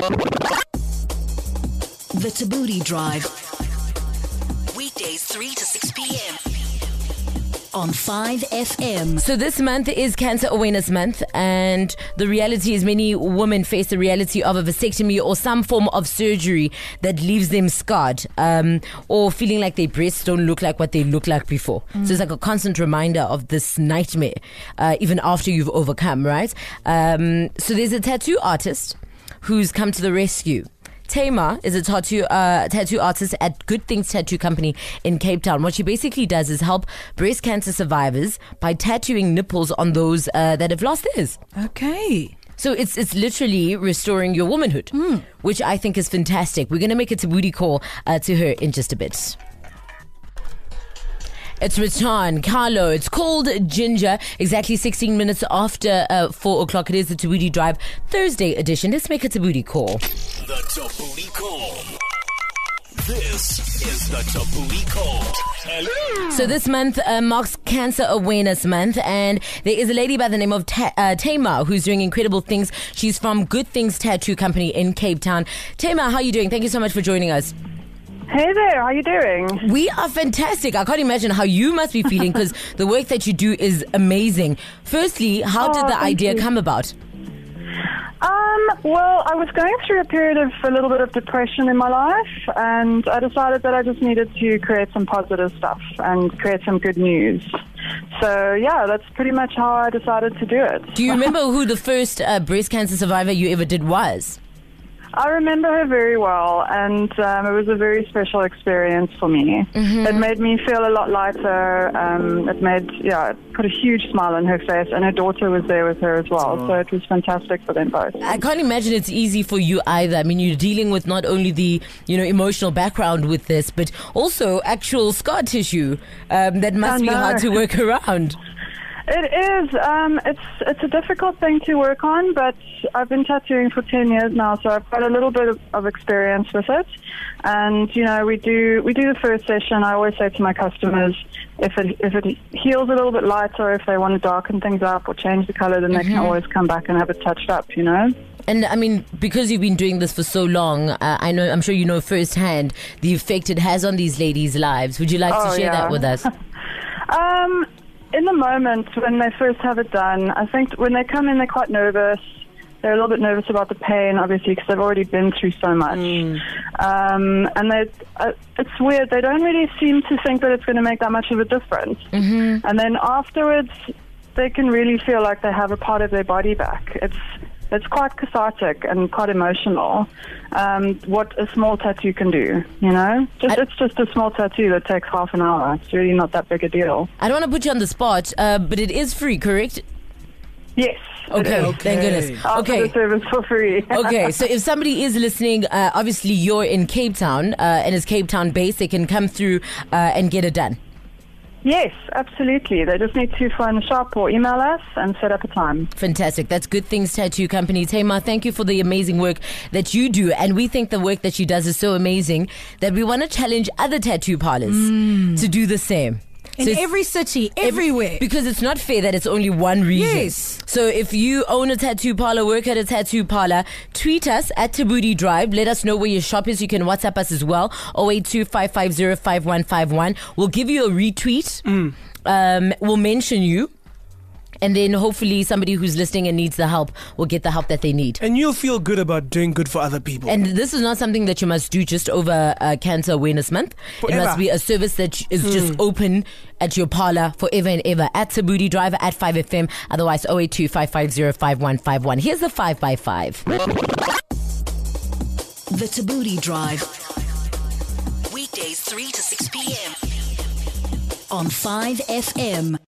The Tabooty Drive. Weekdays 3 to 6 p.m. on 5FM. So this month is Cancer Awareness Month, and the reality is many women face the reality of a mastectomy or some form of surgery that leaves them scarred, um, or feeling like their breasts don't look like what they looked like before. So it's like a constant reminder of this nightmare, uh, even after you've overcome, right? Um, so there's a tattoo artist who's come to the rescue. Tamar is a tattoo uh, tattoo artist at Good Things Tattoo Company in Cape Town. What she basically does is help breast cancer survivors by tattooing nipples on those uh, that have lost theirs. Okay. So it's it's literally restoring your womanhood, which I think is fantastic. We're gonna make it a booty call uh, to her in just a bit. It's Ratan, Carlo. It's called Ginger. Exactly 16 minutes after uh, 4 o'clock. It is the Tabooty Drive Thursday edition. Let's make it a booty call. The Tabooty Call. This is the Tabooty Call. Hello. So this month uh, marks Cancer Awareness Month, and there is a lady by the name of Ta- uh, Tamar who's doing incredible things. She's from Good Things Tattoo Company in Cape Town. Tamar, how are you doing? Thank you so much for joining us. Hey there, how are you doing? We are fantastic. I can't imagine how you must be feeling because the work that you do is amazing. Firstly, how did Oh, the idea you. come about? Um, well, I was going through a period of a little bit of depression in my life, and I decided that I just needed to create some positive stuff and create some good news. So yeah, that's pretty much how I decided to do it. Do you remember who the first uh, breast cancer survivor you ever did was? I remember her very well, and um, it was a very special experience for me. It made me feel a lot lighter. Um, it made, yeah, it put a huge smile on her face, and her daughter was there with her as well. So it was fantastic for them both. I can't imagine it's easy for you either. I mean, you're dealing with not only the you know emotional background with this, but also actual scar tissue um, that must be hard to work around. It is. Um, it's it's a difficult thing to work on, but I've been tattooing for ten years now, so I've got a little bit of, of experience with it. And you know, we do we do the first session. I always say to my customers, if it if it heals a little bit lighter, if they want to darken things up or change the color, then they can always come back and have it touched up. You know. And I mean, because you've been doing this for so long, uh, I know I'm sure you know firsthand the effect it has on these ladies' lives. Would you like to Oh, share that with us? Um, in the moment when they first have it done, I think when they come in, they're quite nervous. They're a little bit nervous about the pain, obviously, because they've already been through so much. Um, and they, uh, it's weird. They don't really seem to think that it's going to make that much of a difference. Mm-hmm. And then afterwards, they can really feel like they have a part of their body back. It's it's quite cathartic and quite emotional. Um, what a small tattoo can do, you know. Just, I- it's just a small tattoo that takes half an hour. It's really not that big a deal. I don't want to put you on the spot, uh, but it is free, correct? Yes. it Okay, thank goodness. After Okay. the service for free. okay, so if somebody is listening, uh, obviously you're in Cape Town uh, and it's Cape Town based, they can come through uh, and get it done. Yes, absolutely. They just need to phone the shop or email us and set up a time. Fantastic. That's Good Things Tattoo Company. Tamar, thank you for the amazing work that you do. And we think the work that she does is so amazing that we want to challenge other tattoo parlors mm. to do the same. In So every city, everywhere. Because it's not fair that it's only one reason. Yes. So if you own a tattoo parlor, work at a tattoo parlor, tweet us at Tabooty Drive. Let us know where your shop is. You can WhatsApp us as well. 082 550 We'll give you a retweet. Um, we'll mention you. And then hopefully somebody who's listening and needs the help will get the help that they need. And you'll feel good about doing good for other people. And this is not something that you must do just over uh, Cancer Awareness Month. Forever. It must be a service that is just open at your parlor forever and ever at Tabooty Driver at 5FM. Otherwise, 082 550 Here's the 5x5. The Tabooty Drive. Weekdays 3 to 6 p.m. on 5FM.